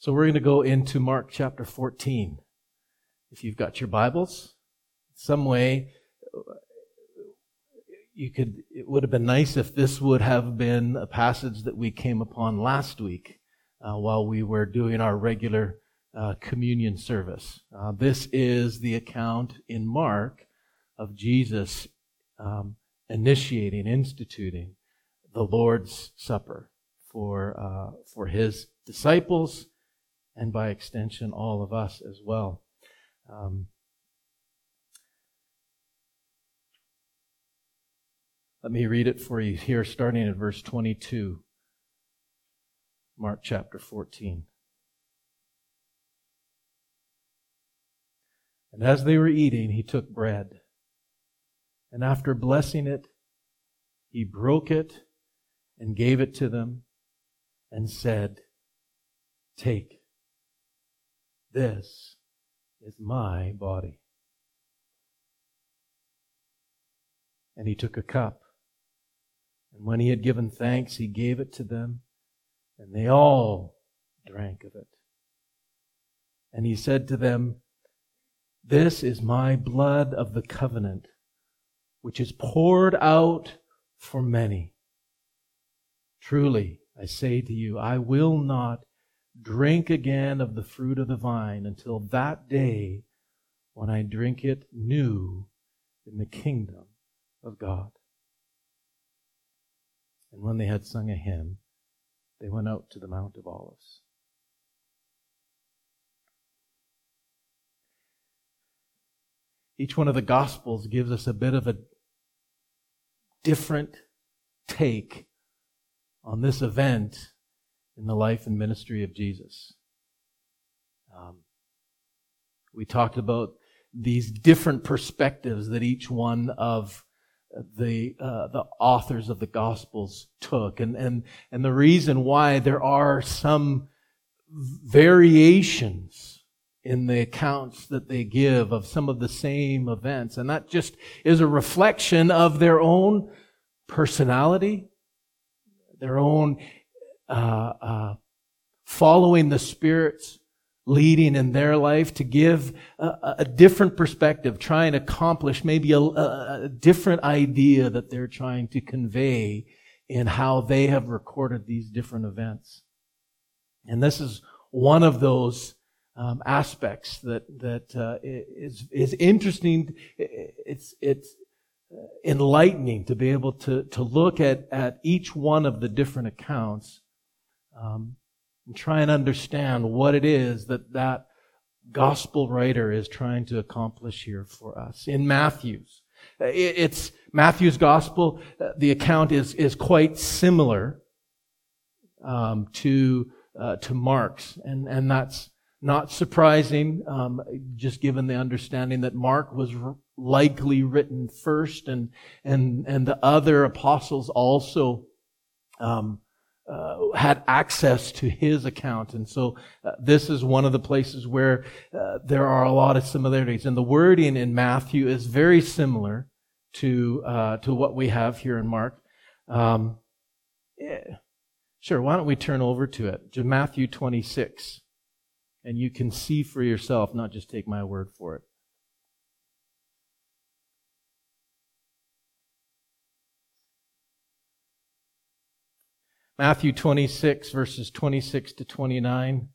So we're going to go into Mark chapter 14. If you've got your Bibles, some way you could, it would have been nice if this would have been a passage that we came upon last week uh, while we were doing our regular uh, communion service. Uh, this is the account in Mark of Jesus um, initiating, instituting the Lord's Supper for uh, for his disciples and by extension, all of us as well. Um, let me read it for you here, starting at verse 22, Mark chapter 14. And as they were eating, he took bread. And after blessing it, he broke it and gave it to them and said, Take, this is my body. And he took a cup. And when he had given thanks, he gave it to them, and they all drank of it. And he said to them, This is my blood of the covenant, which is poured out for many. Truly, I say to you, I will not drink again of the fruit of the vine until that day when I drink it new in the kingdom of God. And when they had sung a hymn, they went out to the Mount of Olives. Each one of the Gospels gives us a bit of a different take on this event in the life and ministry of Jesus. Um, we talked about these different perspectives that each one of the uh, the authors of the Gospels took, and and and the reason why there are some variations in the accounts that they give of some of the same events, and that just is a reflection of their own personality, their own uh, uh, following the Spirit's leading in their life to give a, a different perspective, trying to accomplish maybe a, a, different idea that they're trying to convey in how they have recorded these different events. And this is one of those um, aspects that that uh, is is interesting. It's it's enlightening to be able to to look at at each one of the different accounts um, and try and understand what it is that that gospel writer is trying to accomplish here for us. In Matthew's, it's Matthew's gospel. Uh, the account is is quite similar um, to uh, to Mark's, and and that's not surprising, um, just given the understanding that Mark was r- likely written first, and and and the other apostles also um, uh, had access to his account. And so uh, this is one of the places where uh, there are a lot of similarities. And the wording in Matthew is very similar to, uh, to what we have here in Mark. Um, yeah. Sure, why don't we turn over to it? To Matthew 26. And you can see for yourself, not just take my word for it. Matthew 26, verses 26 to 29.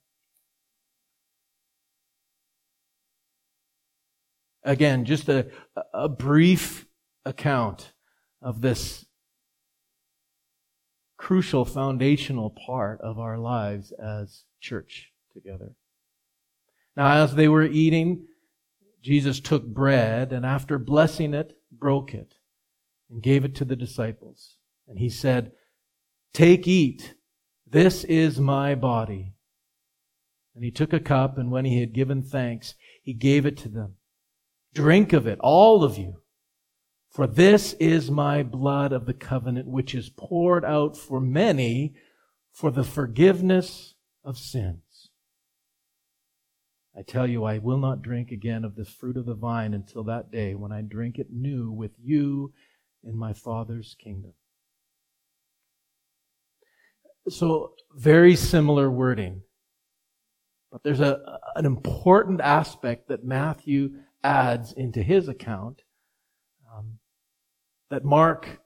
Again, just a, a brief account of this crucial foundational part of our lives as church together. Now, as they were eating, Jesus took bread and after blessing it, broke it and gave it to the disciples. And he said, Take, eat. This is my body. And he took a cup, and when he had given thanks, he gave it to them. Drink of it, all of you. For this is my blood of the covenant, which is poured out for many for the forgiveness of sins. I tell you, I will not drink again of this fruit of the vine until that day when I drink it new with you in my Father's kingdom. So, very similar wording. But there's a, an important aspect that Matthew adds into his account um, that Mark,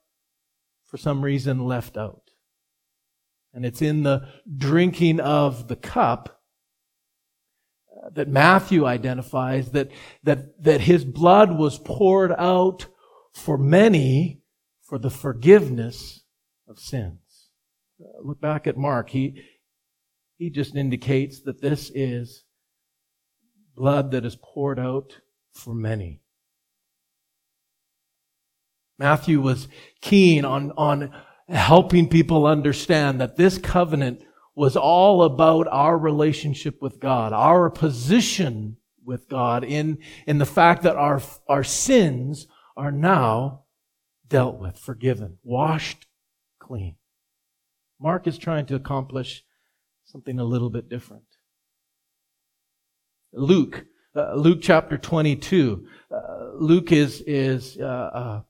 for some reason, left out. And it's in the drinking of the cup uh, that Matthew identifies that, that, that his blood was poured out for many for the forgiveness of sins. Look back at Mark. He, he just indicates that this is blood that is poured out for many. Matthew was keen on, on helping people understand that this covenant was all about our relationship with God, our position with God in, in the fact that our, our sins are now dealt with, forgiven, washed clean. Mark is trying to accomplish something a little bit different. Luke, uh, Luke chapter 22. Uh, Luke is, is, uh, uh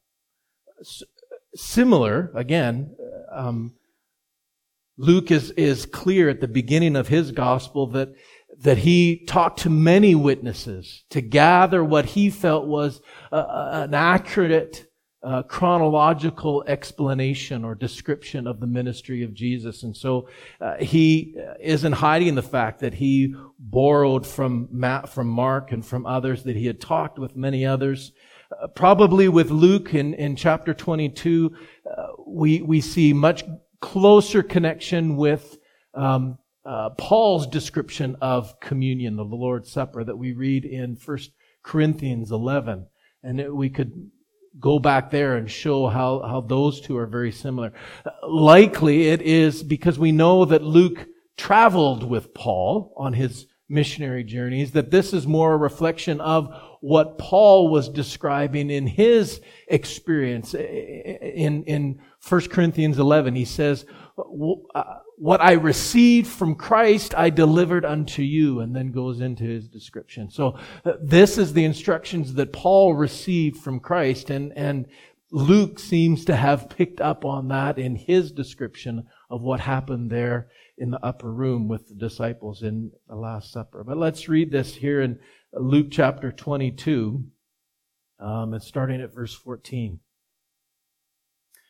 similar, again, um, Luke is, is clear at the beginning of his gospel that, that he talked to many witnesses to gather what he felt was an accurate uh, chronological explanation or description of the ministry of Jesus. And so uh, he isn't hiding the fact that he borrowed from Matt, from Mark and from others, that he had talked with many others. Uh, probably with Luke in, in chapter 22, uh, we, we see much closer connection with um, uh, Paul's description of communion, of the Lord's Supper, that we read in 1 Corinthians 11. And it, we could go back there and show how, how those two are very similar. Likely it is because we know that Luke traveled with Paul on his missionary journeys, that this is more a reflection of what Paul was describing in his experience. In, in 1 Corinthians 11, he says, what I received from Christ, I delivered unto you, and then goes into his description. So uh, this is the instructions that Paul received from Christ, and, and Luke seems to have picked up on that in his description of what happened there in the upper room with the disciples in the Last Supper. But let's read this here in Luke chapter 22, um, and starting at verse 14.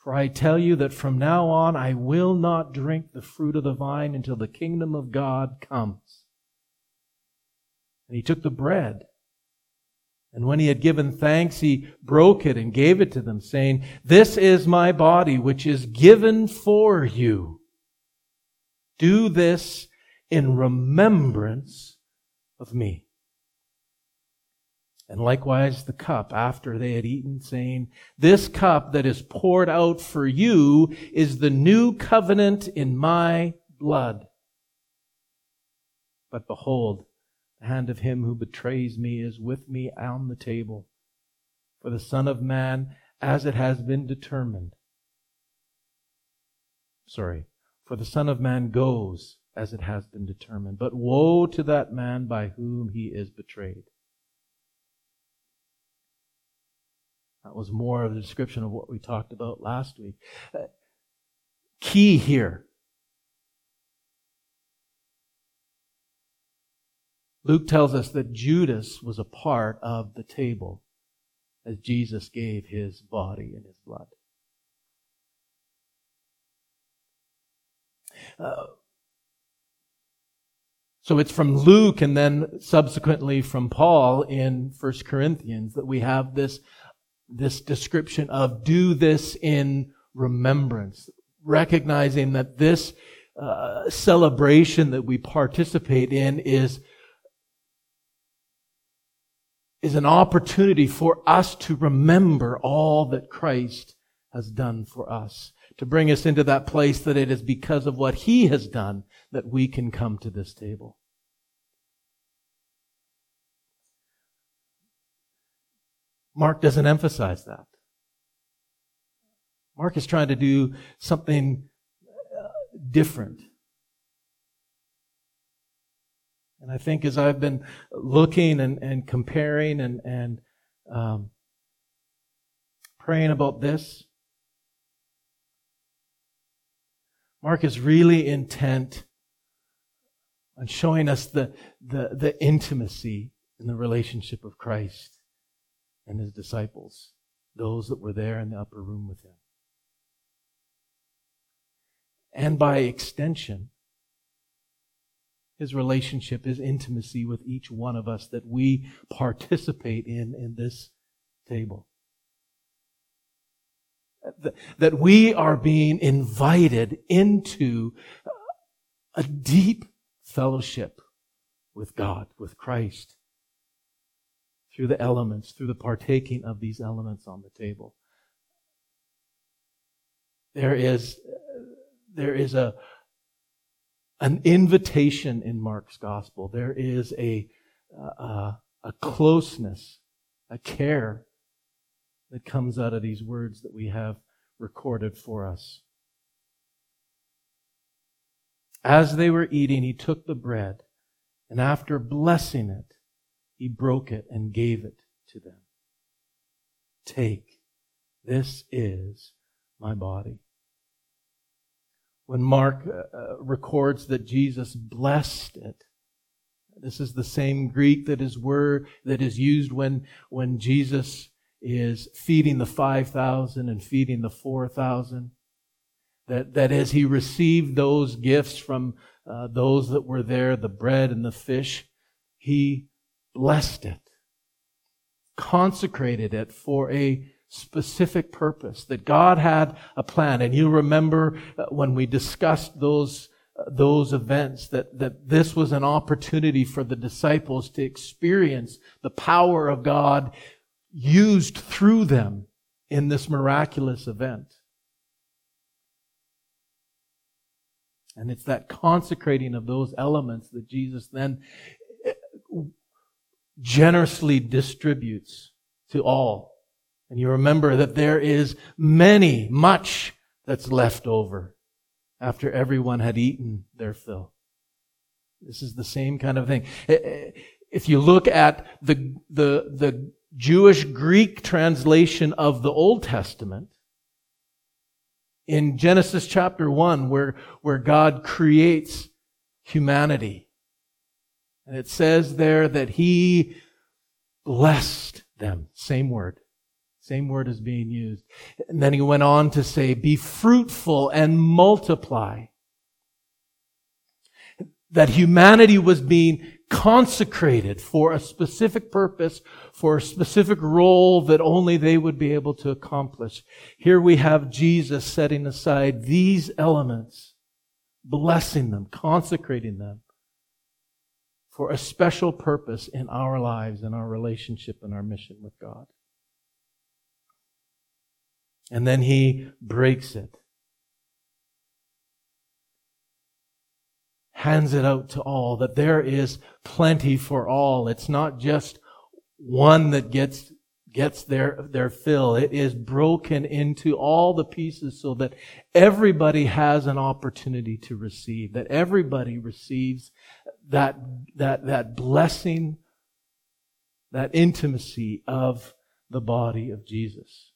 For I tell you that from now on I will not drink the fruit of the vine until the kingdom of God comes. And he took the bread. And when he had given thanks, he broke it and gave it to them, saying, This is my body, which is given for you. Do this in remembrance of me. And likewise the cup after they had eaten, saying, This cup that is poured out for you is the new covenant in my blood. But behold, the hand of him who betrays me is with me on the table. For the Son of Man, as it has been determined. Sorry. For the Son of Man goes as it has been determined. But woe to that man by whom he is betrayed. That was more of a description of what we talked about last week. Uh, key here. Luke tells us that Judas was a part of the table as Jesus gave his body and his blood. Uh, so it's from Luke and then subsequently from Paul in 1 Corinthians that we have this this description of do this in remembrance, recognizing that this uh, celebration that we participate in is is an opportunity for us to remember all that Christ has done for us, to bring us into that place that it is because of what He has done that we can come to this table. Mark doesn't emphasize that. Mark is trying to do something uh, different. And I think as I've been looking and, and comparing and, and um, praying about this, Mark is really intent on showing us the, the, the intimacy in the relationship of Christ and his disciples, those that were there in the upper room with him. And by extension, his relationship, his intimacy with each one of us that we participate in in this table. That we are being invited into a deep fellowship with God, with Christ, through the elements, through the partaking of these elements on the table. There is, there is a, an invitation in Mark's gospel. There is a, a, a closeness, a care that comes out of these words that we have recorded for us. As they were eating, he took the bread, and after blessing it, he broke it and gave it to them. Take, this is my body. When Mark uh, uh records that Jesus blessed it, this is the same Greek that is word that is used when, when Jesus is feeding the 5,000 and feeding the 4,000. That, that as he received those gifts from uh, those that were there, the bread and the fish, he blessed it, consecrated it for a specific purpose, that God had a plan. And you remember uh, when we discussed those uh, those events that, that this was an opportunity for the disciples to experience the power of God used through them in this miraculous event. And it's that consecrating of those elements that Jesus then generously distributes to all. And you remember that there is many, much that's left over after everyone had eaten their fill. This is the same kind of thing. Eh, eh, if you look at the, the, the Jewish Greek translation of the Old Testament, in Genesis chapter 1 where, where God creates humanity. And it says there that he blessed them. Same word. Same word is being used. And then he went on to say, be fruitful and multiply. That humanity was being consecrated for a specific purpose, for a specific role that only they would be able to accomplish. Here we have Jesus setting aside these elements, blessing them, consecrating them for a special purpose in our lives, in our relationship, and our mission with God. And then he breaks it hands it out to all, that there is plenty for all. It's not just one that gets gets their, their fill. It is broken into all the pieces so that everybody has an opportunity to receive, that everybody receives that, that, that blessing, that intimacy of the body of Jesus.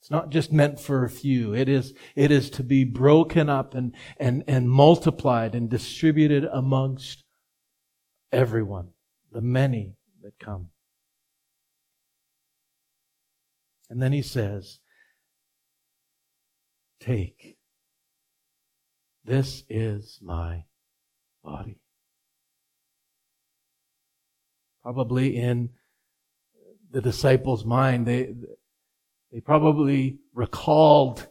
It's not just meant for a few. It is, it is to be broken up and, and, and multiplied and distributed amongst everyone, the many that come. And then he says, Take. This is my body. Probably in the disciples' mind, they, they probably recalled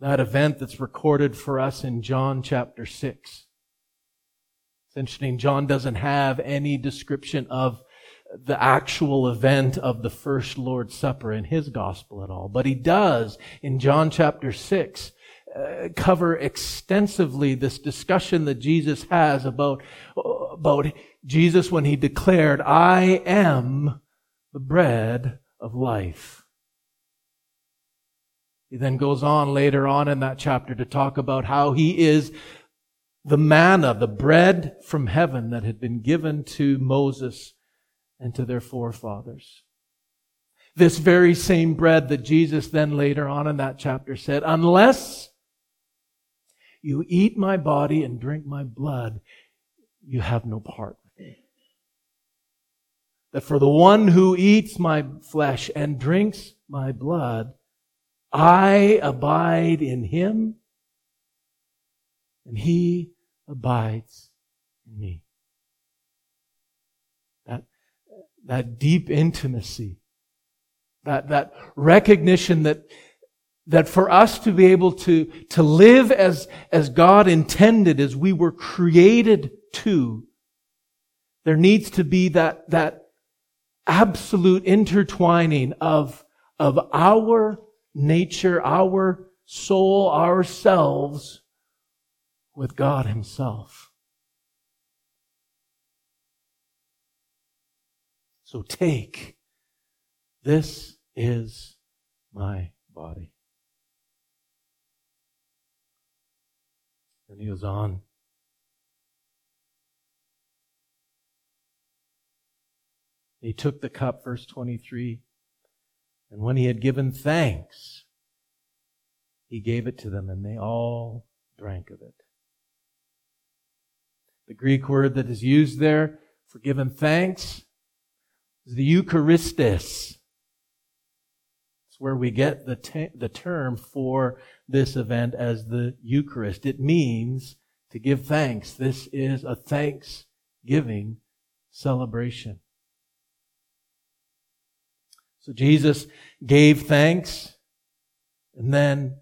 that event that's recorded for us in John chapter 6. It's interesting, John doesn't have any description of the actual event of the first Lord's Supper in his gospel at all, but he does in John chapter 6 uh, cover extensively this discussion that Jesus has about, about Jesus when he declared, I am the bread of life. He then goes on later on in that chapter to talk about how he is the manna, the bread from heaven that had been given to Moses and to their forefathers. This very same bread that Jesus then later on in that chapter said, unless you eat my body and drink my blood, you have no part with me. That for the one who eats my flesh and drinks my blood, I abide in him and he abides in me. That, that deep intimacy, that, that recognition that, that for us to be able to, to live as, as God intended, as we were created to, there needs to be that, that absolute intertwining of, of our nature, our soul, ourselves with God Himself. So take. This is my body. And he goes on. He took the cup, verse 23, and when he had given thanks, he gave it to them, and they all drank of it. The Greek word that is used there for giving thanks is the Eucharistus. It's where we get the, te- the term for this event as the Eucharist. It means to give thanks. This is a thanksgiving celebration. So Jesus gave thanks and then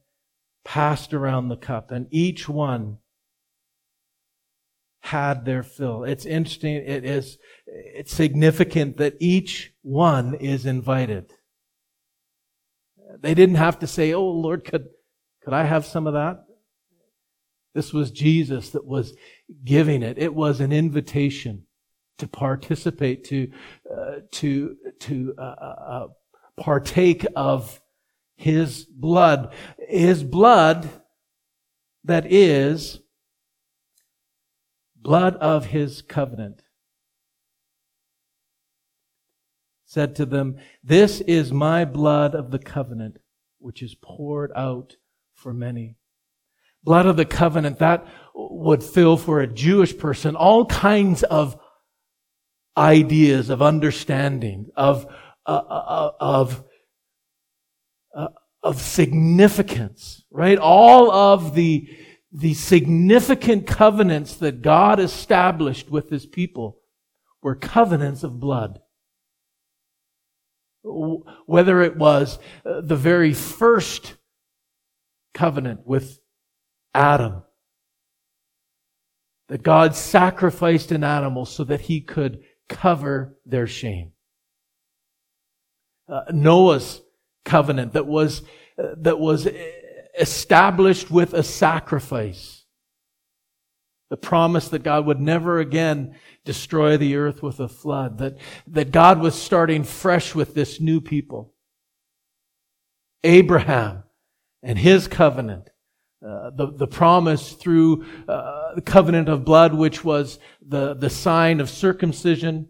passed around the cup, and each one had their fill. It's interesting. It is, it's significant that each one is invited. They didn't have to say, Oh Lord, could, could I have some of that? This was Jesus that was giving it. It was an invitation to participate, to, uh, to, to, uh, uh, uh partake of His blood. His blood that is blood of his covenant, said to them, This is my blood of the covenant, which is poured out for many. Blood of the covenant, that would fill for a Jewish person all kinds of ideas of understanding, of, uh, uh, of, uh, of significance, right? All of the, the significant covenants that God established with his people were covenants of blood. Whether it was uh, the very first covenant with Adam, that God sacrificed an animal so that he could cover their shame. Uh, Noah's covenant that was, uh, that was established with a sacrifice. The promise that God would never again destroy the earth with a flood, that, that God was starting fresh with this new people. Abraham and his covenant, uh, the, the promise through uh, the covenant of blood, which was the, the sign of circumcision,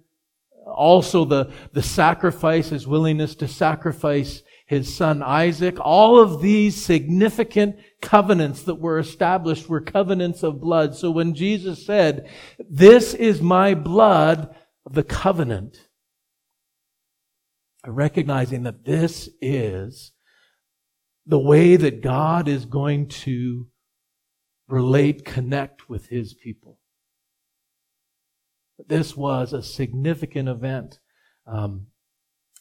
also the, the sacrifice, his willingness to sacrifice his son Isaac. All of these significant covenants that were established were covenants of blood. So when Jesus said, this is my blood the covenant, recognizing that this is the way that God is going to relate, connect with his people. This was a significant event. Um,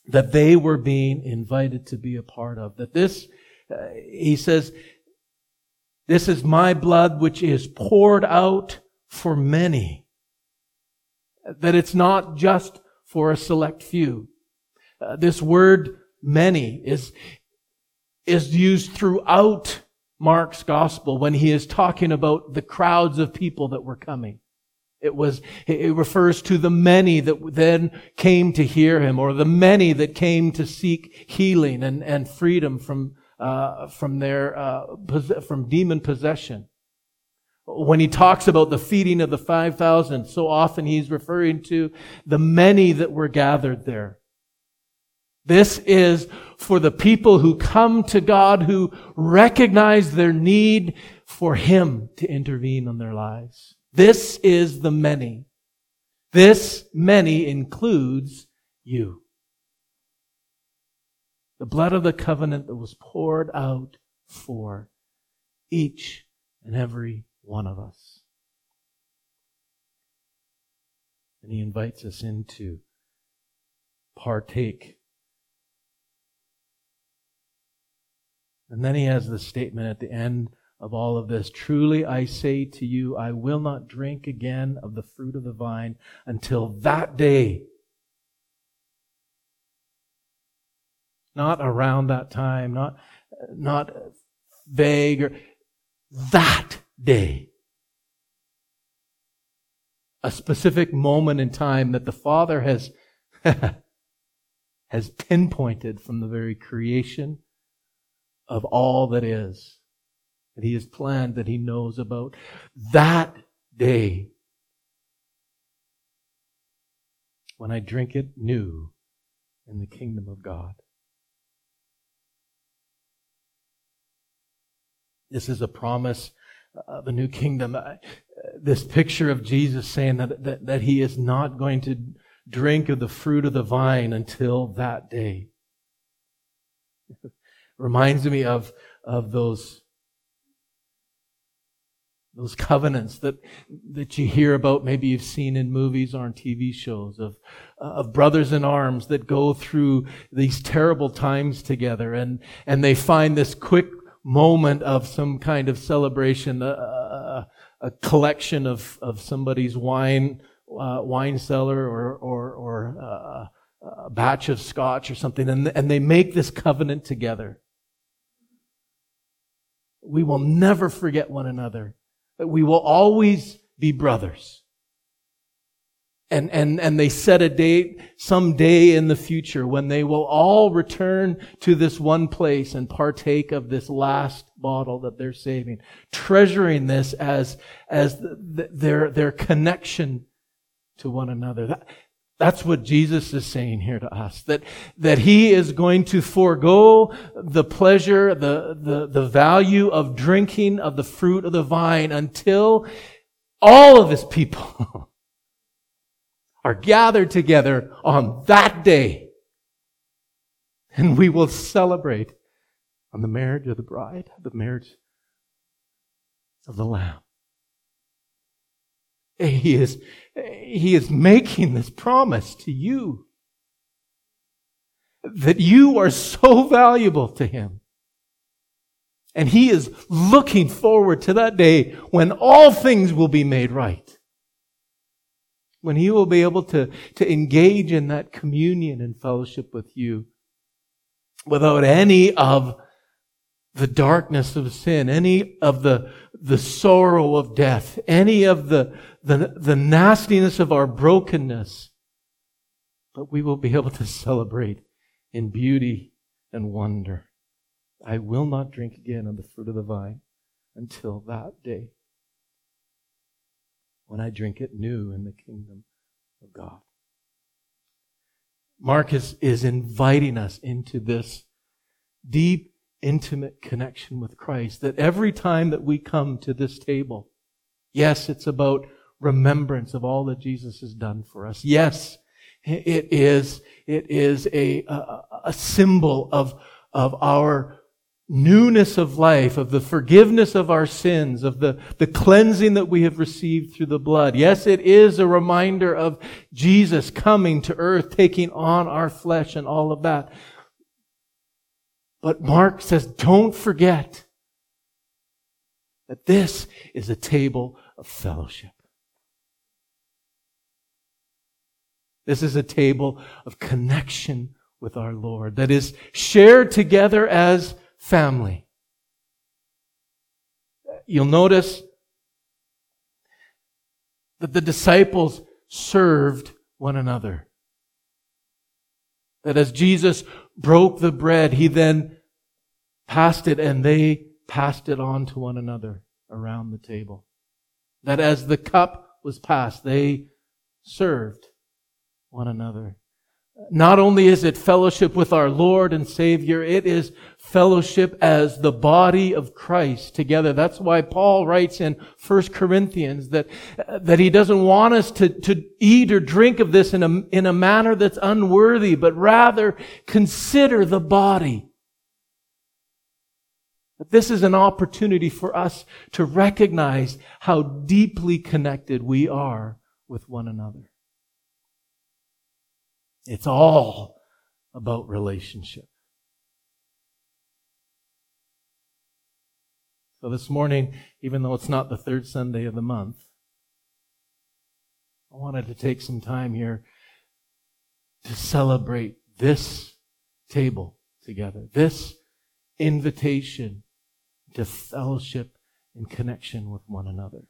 that they were being invited to be a part of. That this, uh, he says, this is my blood which is poured out for many. That it's not just for a select few. Uh, this word many is, is used throughout Mark's gospel when he is talking about the crowds of people that were coming. It was, it refers to the many that then came to hear him or the many that came to seek healing and, and freedom from, uh, from their, uh, from demon possession. When he talks about the feeding of the 5,000, so often he's referring to the many that were gathered there. This is for the people who come to God, who recognize their need for Him to intervene in their lives. This is the many. This many includes you. The blood of the covenant that was poured out for each and every one of us. And he invites us into partake. And then he has the statement at the end of all of this. Truly I say to you, I will not drink again of the fruit of the vine until that day. Not around that time, not, not vague or that day. A specific moment in time that the Father has, has pinpointed from the very creation of all that is that he has planned, that he knows about. That day, when I drink it new in the kingdom of God. This is a promise of a new kingdom. This picture of Jesus saying that, that, that he is not going to drink of the fruit of the vine until that day. Reminds me of, of those those covenants that, that you hear about, maybe you've seen in movies or on TV shows of, uh, of brothers in arms that go through these terrible times together and, and they find this quick moment of some kind of celebration, a, a, a collection of, of somebody's wine, uh, wine cellar or, or, or uh, a batch of scotch or something, and, and they make this covenant together. We will never forget one another that we will always be brothers. And, and, and they set a date, some day in the future when they will all return to this one place and partake of this last bottle that they're saving, treasuring this as, as the, the, their, their connection to one another. That, that's what Jesus is saying here to us. That, that He is going to forego the pleasure, the, the, the value of drinking of the fruit of the vine until all of His people are gathered together on that day. And we will celebrate on the marriage of the bride, the marriage of the Lamb. He is, he is making this promise to you that you are so valuable to him. And he is looking forward to that day when all things will be made right. When he will be able to, to engage in that communion and fellowship with you without any of the darkness of sin, any of the, the sorrow of death, any of the, the, the nastiness of our brokenness, but we will be able to celebrate in beauty and wonder. I will not drink again of the fruit of the vine until that day when I drink it new in the kingdom of God. Mark is, is inviting us into this deep, intimate connection with Christ. That every time that we come to this table, yes, it's about remembrance of all that Jesus has done for us. Yes, it is, it is a, a, a symbol of, of our newness of life, of the forgiveness of our sins, of the, the cleansing that we have received through the blood. Yes, it is a reminder of Jesus coming to earth, taking on our flesh and all of that. But Mark says, don't forget that this is a table of fellowship. This is a table of connection with our Lord that is shared together as family. You'll notice that the disciples served one another. That as Jesus broke the bread, he then passed it and they passed it on to one another around the table. That as the cup was passed, they served one another. Not only is it fellowship with our Lord and Savior, it is fellowship as the body of Christ together. That's why Paul writes in 1 Corinthians that, that he doesn't want us to, to eat or drink of this in a, in a manner that's unworthy, but rather consider the body. This is an opportunity for us to recognize how deeply connected we are with one another. It's all about relationship. So this morning, even though it's not the third Sunday of the month, I wanted to take some time here to celebrate this table together, this invitation to fellowship and connection with one another.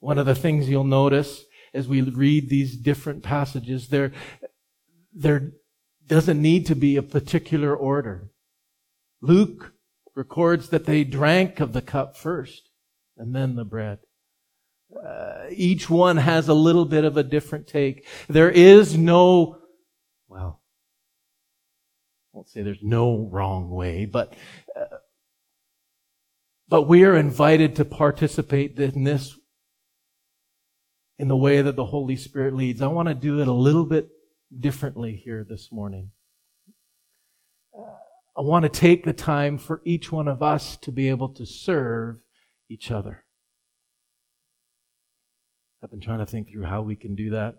One of the things you'll notice as we read these different passages, there, there doesn't need to be a particular order. Luke records that they drank of the cup first and then the bread. Uh, each one has a little bit of a different take. There is no, well, I won't say there's no wrong way, but, uh, but we are invited to participate in this in the way that the Holy Spirit leads. I want to do it a little bit differently here this morning. Uh, I want to take the time for each one of us to be able to serve each other. I've been trying to think through how we can do that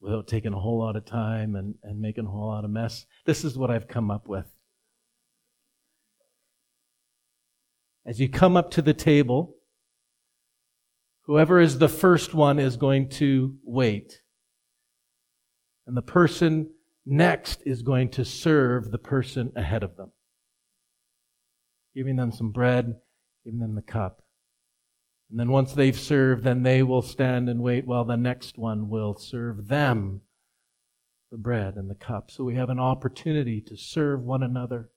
without taking a whole lot of time and, and making a whole lot of mess. This is what I've come up with. As you come up to the table, Whoever is the first one is going to wait. And the person next is going to serve the person ahead of them. Giving them some bread, giving them the cup. And then once they've served, then they will stand and wait while the next one will serve them the bread and the cup. So we have an opportunity to serve one another.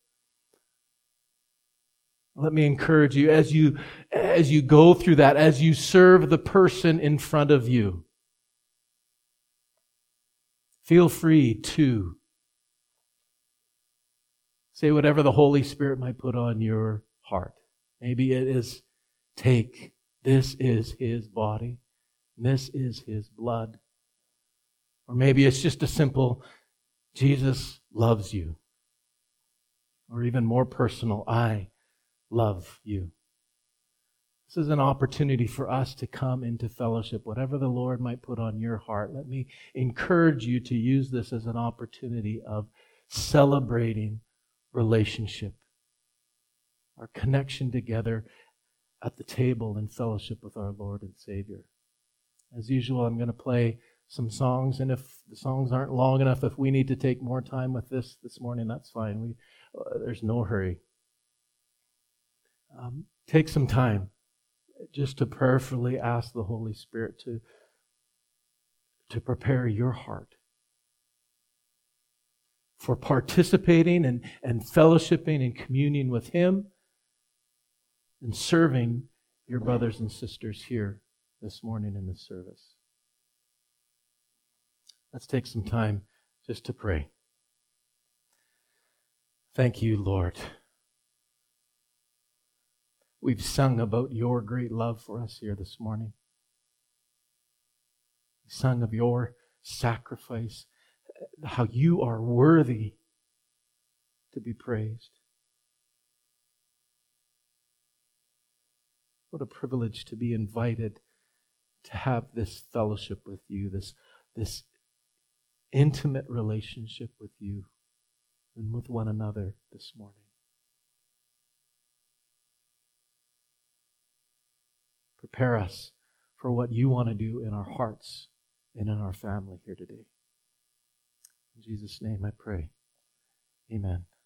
Let me encourage you as you, as you go through that, as you serve the person in front of you. Feel free to say whatever the Holy Spirit might put on your heart. Maybe it is take, this is his body, this is his blood. Or maybe it's just a simple, Jesus loves you. Or even more personal, I love you. This is an opportunity for us to come into fellowship, whatever the Lord might put on your heart. Let me encourage you to use this as an opportunity of celebrating relationship, our connection together at the table in fellowship with our Lord and Savior. As usual, I'm going to play some songs, and if the songs aren't long enough, if we need to take more time with this this morning, that's fine. We, uh, there's no hurry um, take some time just to prayerfully ask the Holy Spirit to, to prepare your heart for participating and, and fellowshipping and communion with Him and serving your brothers and sisters here this morning in this service. Let's take some time just to pray. Thank you, Lord. We've sung about your great love for us here this morning. We sung of your sacrifice, how you are worthy to be praised. What a privilege to be invited to have this fellowship with you, this, this intimate relationship with you and with one another this morning. Prepare us for what you want to do in our hearts and in our family here today. In Jesus' name I pray. Amen.